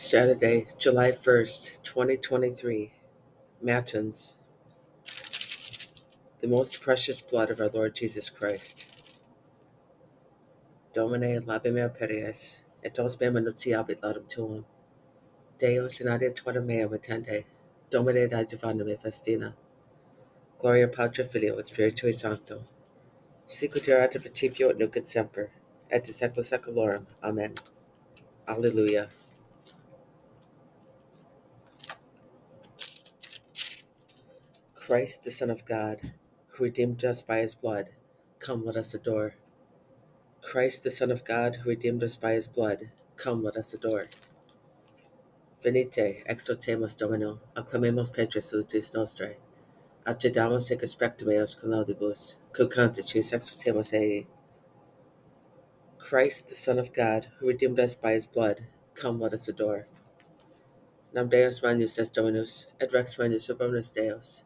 Saturday, July 1st, 2023. Matins. The most precious blood of our Lord Jesus Christ. Domine labime peries, et os mem annunciabit laudum tuum. Deus in adiatorium meam attende, Domine adjuvanum me festina. Gloria Patri Filio et Spiritui Sancto. Sicut erat in principio et nunc et semper, et in saecula saeculorum. Amen. Alleluia. Christ, the Son of God, who redeemed us by his blood, come let us adore. Christ, the Son of God, who redeemed us by his blood, come let us adore. Venite, exultemus Domino, acclamemos Petrus salutis nostrae, accedamus ec aspectum eos cum laudibus, cum canticis ei. Christ, the Son of God, who redeemed us by his blood, come let us adore. Nam Deus magnus est Dominus, et Rex magnus subornis Deus,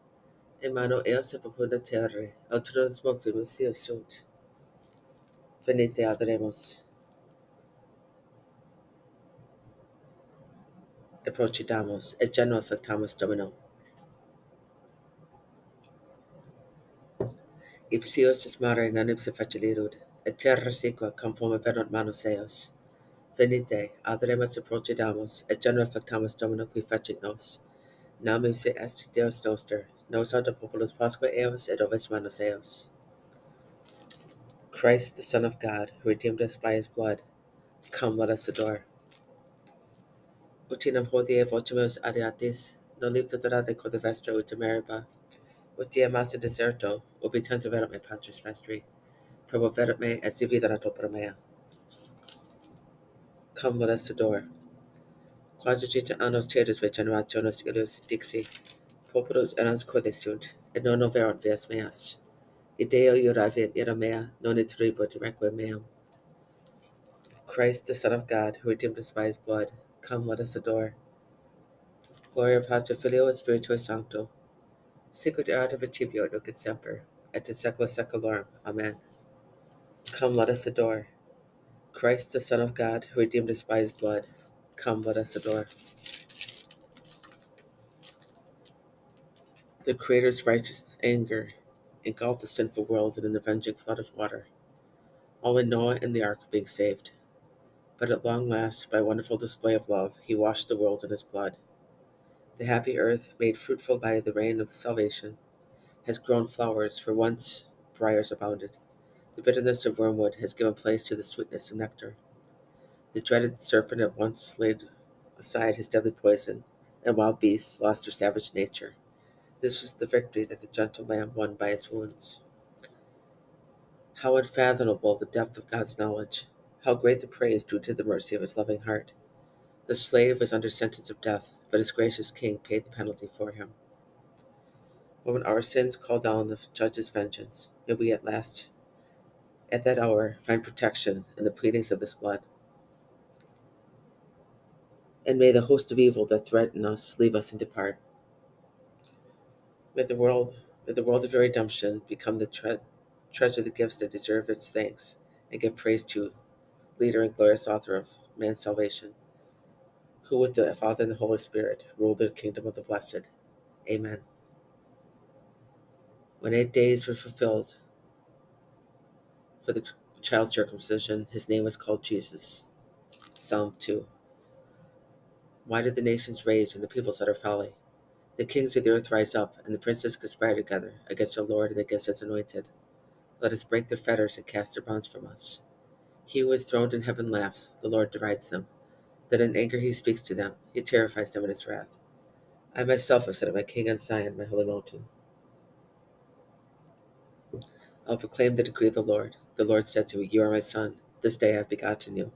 in mano eos e profunda terre, autoris moximus eos sunt. Venite adoremus. E et genua factamus Domino. Ipsios es mare non ipse facilirud, et terra sequa conforme venant manus eos. Venite, adoremus e procedamos, et genua factamus Domino qui fecit nos. Nam ipse est Deus noster, nos ad populus Pasqua eos et ovis manus eos. Christ, the Son of God, who redeemed us by his blood, come let us adore. Utinam hodie vocemus adiatis, non lipta dorate corde vestra ut meriba, ut dia massa deserto, ubi tenta verat me patris vestri, probo verat me et si viderat opera mea. Come let us adore. Quadragita annos tedus ve generationis illius dixi, populus erans corde sunt, et non overant vias meas. Ideo iuraviat ira mea, non itribut requiem. Christ, the Son of God, who redeemed us by his blood, come let us adore. Gloria Patri Filio et Spiritui Sancto, sicut erat principio nunc et semper, et in saecula saeculorum. Amen. Come let us adore. Christ, the Son of God, who redeemed us by his blood, come let us adore. The Creator's righteous anger engulfed the sinful world in an avenging flood of water. Only Noah and the ark being saved. But at long last, by wonderful display of love, he washed the world in his blood. The happy earth, made fruitful by the rain of salvation, has grown flowers where once briars abounded. The bitterness of wormwood has given place to the sweetness of nectar. The dreaded serpent at once laid aside his deadly poison, and wild beasts lost their savage nature. This was the victory that the gentle lamb won by his wounds. How unfathomable the depth of God's knowledge! How great the praise due to the mercy of his loving heart! The slave was under sentence of death, but his gracious king paid the penalty for him. When our sins call down the judge's vengeance, may we at last, at that hour, find protection in the pleadings of this blood. And may the host of evil that threaten us leave us and depart. May the world, may the world of your redemption become the tre- treasure of the gifts that deserve its thanks, and give praise to leader and glorious author of man's salvation, who with the Father and the Holy Spirit rule the kingdom of the blessed. Amen. When eight days were fulfilled for the child's circumcision, his name was called Jesus. Psalm 2. Why did the nations rage and the peoples utter folly? The kings of the earth rise up, and the princes conspire together against our Lord and against his anointed. Let us break their fetters and cast their bonds from us. He who is throned in heaven laughs, the Lord derides them. That in anger he speaks to them, he terrifies them in his wrath. I myself have set up my king on Zion, my holy mountain. I will proclaim the decree of the Lord. The Lord said to me, You are my son. This day I have begotten you.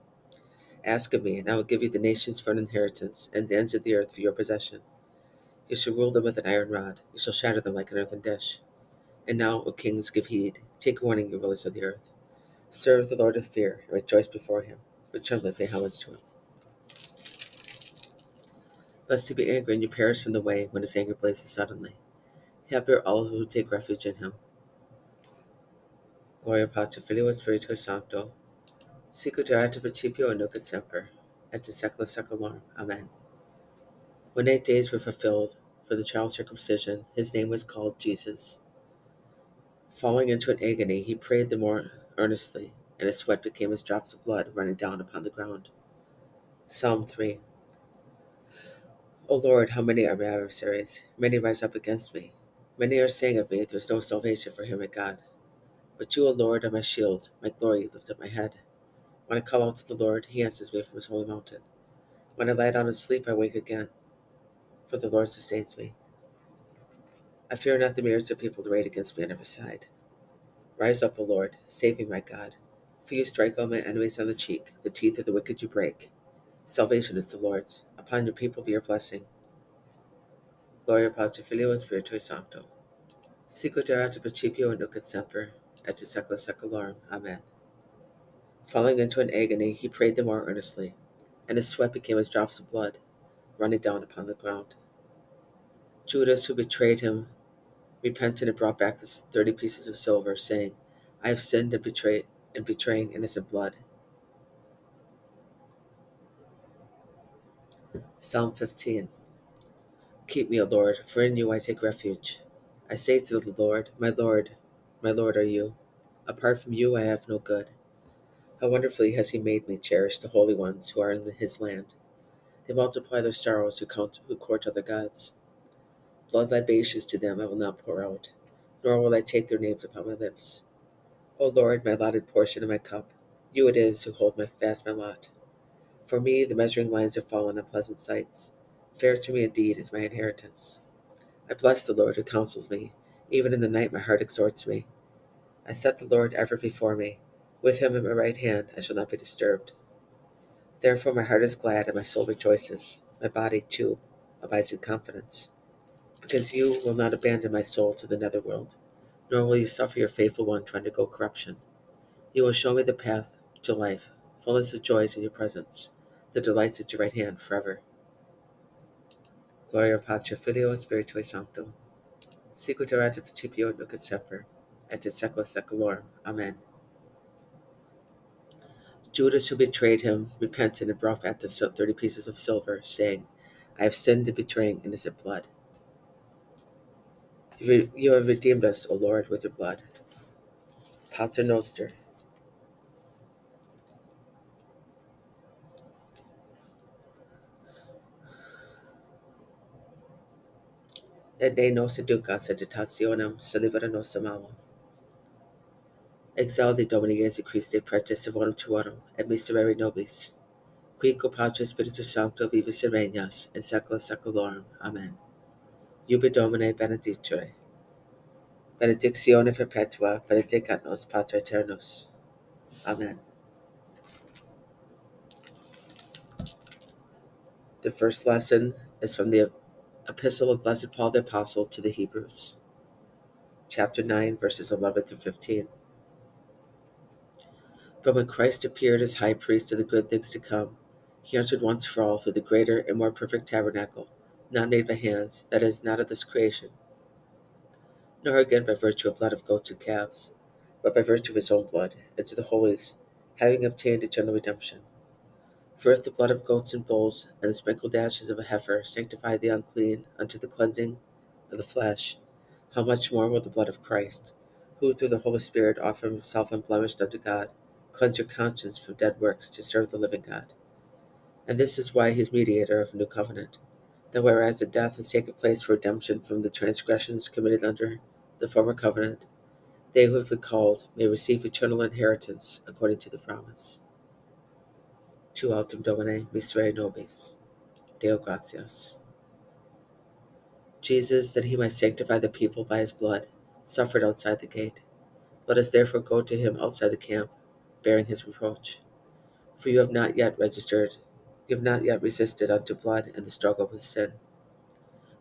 Ask of me, and I will give you the nations for an inheritance, and the ends of the earth for your possession. You shall rule them with an iron rod. You shall shatter them like an earthen dish. And now, O kings, give heed. Take warning, you rulers of the earth. Serve the Lord with fear, and rejoice before him. With trembling pay homage to him. Lest he be angry and you perish from the way when his anger blazes suddenly. Happy are all who take refuge in him. Gloria Patri Filio et Spiritui Sancto, sicut erat in principio et nunc semper, et de secula seculorum. Amen. When eight days were fulfilled for the child's circumcision, his name was called Jesus. Falling into an agony, he prayed the more earnestly, and his sweat became as drops of blood running down upon the ground. Psalm 3 O Lord, how many are my adversaries? Many rise up against me. Many are saying of me, There is no salvation for him in God. But you, O Lord, are my shield, my glory, lift up my head. When I call out to the Lord, he answers me from his holy mountain. When I lie down and sleep, I wake again, for the Lord sustains me. I fear not the mirrors of people arrayed against me on every side. Rise up, O Lord, save me, my God. For you strike all my enemies on the cheek, the teeth of the wicked you break. Salvation is the Lord's. Upon your people be your blessing. Gloria Patri Filio Spiritu Sancto. Sicut erat principio and et semper, et secula seculorum. Amen. Falling into an agony, he prayed the more earnestly, and his sweat became as drops of blood running down upon the ground. Judas, who betrayed him, repented and brought back the thirty pieces of silver, saying, I have sinned in, betray- in betraying innocent blood. Psalm 15 Keep me, O Lord, for in you I take refuge. I say to the Lord, My Lord, my Lord are you. Apart from you I have no good. How wonderfully has he made me cherish the holy ones who are in his land. They multiply their sorrows who, count, who court other gods. Blood libations to them I will not pour out, nor will I take their names upon my lips. O Lord, my allotted portion and my cup, you it is who hold my fast my lot. For me the measuring lines have fallen on pleasant sights. Fair to me indeed is my inheritance. I bless the Lord who counsels me. Even in the night my heart exhorts me. I set the Lord ever before me. With him at my right hand I shall not be disturbed. Therefore my heart is glad and my soul rejoices. My body, too, abides in confidence. Because you will not abandon my soul to the netherworld, nor will you suffer your faithful one to undergo corruption. You will show me the path to life, fullness of joys in your presence, the delights at your right hand forever. Gloria Patri Filio Spiritui Sancto. Sicut erat principio nunc et semper, et in secula seculorum. Amen. Judas, who betrayed him, repented and brought back the thirty pieces of silver, saying, I have sinned in betraying innocent blood. You have redeemed us, O Lord, with your blood. Pater Noster. Et de nos educas et tentationem, se libera nos malo. Exaudi Domini Jesu Christe, preces servorum tuorum, et miserere nobis, qui co Patre Spiritus Sancto vivus et regnas, in secula seculorum. Amen. Iube Domine benedicere. Benedictione perpetua, benedicat nos Pater Eternus. Amen. The first lesson is from the Epistle of Blessed Paul the Apostle to the Hebrews, chapter 9, verses 11 to 15. But when Christ appeared as high priest of the good things to come, he entered once for all through the greater and more perfect tabernacle, not made by hands, that is, not of this creation, nor again by virtue of blood of goats and calves, but by virtue of his own blood, into the holies, having obtained eternal redemption. For if the blood of goats and bulls and the sprinkled ashes of a heifer sanctify the unclean unto the cleansing of the flesh, how much more will the blood of Christ, who through the Holy Spirit offered himself unblemished unto God, cleanse your conscience from dead works to serve the living God? And this is why he is mediator of a new covenant, that whereas the death has taken place for redemption from the transgressions committed under the former covenant, they who have been called may receive eternal inheritance according to the promise tu autem Domine miserere nobis. Deo gratias. Jesus, that he might sanctify the people by his blood, suffered outside the gate. Let us therefore go to him outside the camp, bearing his reproach. For you have not yet registered, you have not yet resisted unto blood and the struggle with sin.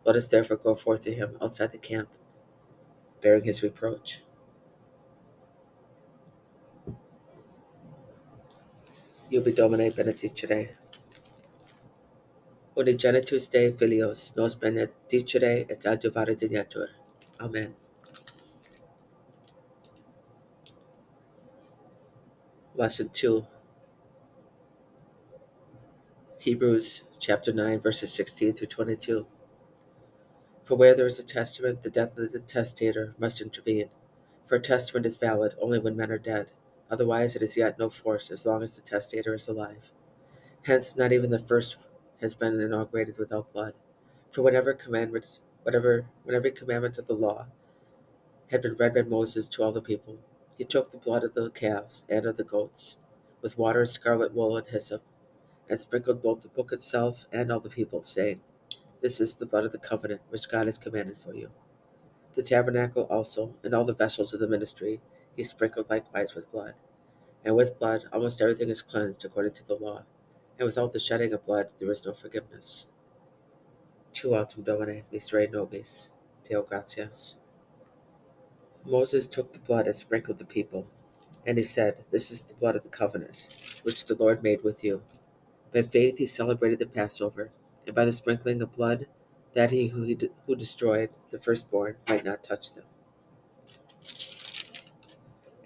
Let us therefore go forth to him outside the camp, bearing his reproach. Iubi Domine benedicere. Unigenitus Dei Filios, nos benedicere et adjuvare dignetur. Amen. Lesson 2 Hebrews chapter 9, verses 16 through 22. For where there is a testament, the death of the testator must intervene. For a testament is valid only when men are dead. Otherwise, it is yet no force as long as the testator is alive. Hence, not even the first has been inaugurated without blood. For whenever commandment, whatever, when every commandment of the law had been read by Moses to all the people, he took the blood of the calves and of the goats, with water, scarlet wool, and hyssop, and sprinkled both the book itself and all the people, saying, This is the blood of the covenant which God has commanded for you. The tabernacle also, and all the vessels of the ministry, he sprinkled likewise with blood. And with blood almost everything is cleansed according to the law, and without the shedding of blood there is no forgiveness. Tu autem Domine, misere nobis, Deo gratias. Moses took the blood and sprinkled the people, and he said, This is the blood of the covenant, which the Lord made with you. By faith he celebrated the Passover, and by the sprinkling of blood, that he who, who destroyed the firstborn might not touch them.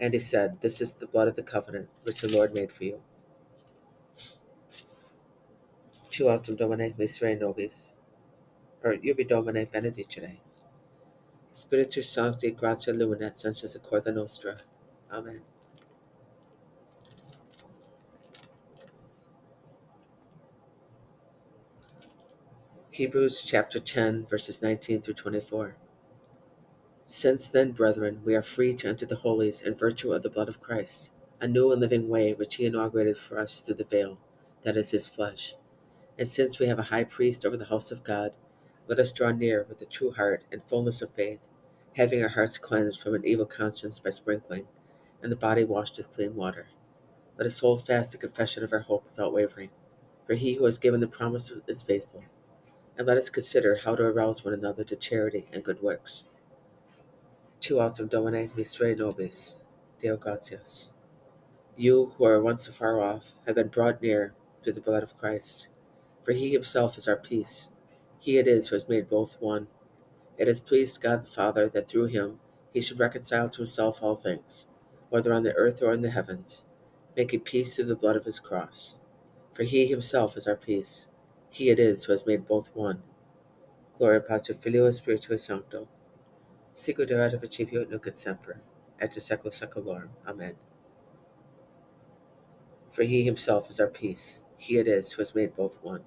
And he said, This is the blood of the covenant, which the Lord made for you. Tu autem Domine, misere nobis, or Ubi Domine benedicere. Spiritus Sancti gratia luminet sensus accorda nostra. Amen. Hebrews chapter 10, verses 19 through 24. Since then, brethren, we are free to enter the holies in virtue of the blood of Christ, a new and living way which he inaugurated for us through the veil, that is his flesh. And since we have a high priest over the house of God, let us draw near with a true heart and fullness of faith, having our hearts cleansed from an evil conscience by sprinkling, and the body washed with clean water. Let us hold fast the confession of our hope without wavering, for he who has given the promise is faithful. And let us consider how to arouse one another to charity and good works. Tu autem Domine misere nobis, Deo gratias. You who are once afar off have been brought near through the blood of Christ, for he himself is our peace. He it is who has made both one. It has pleased God the Father that through him he should reconcile to himself all things, whether on the earth or in the heavens, making peace through the blood of his cross. For he himself is our peace. He it is who has made both one. Gloria Patri Filio Spiritui Sancto. Sicut erat principio nunc et semper, et secula seculorum. Amen. For he himself is our peace. He it is who has made both one.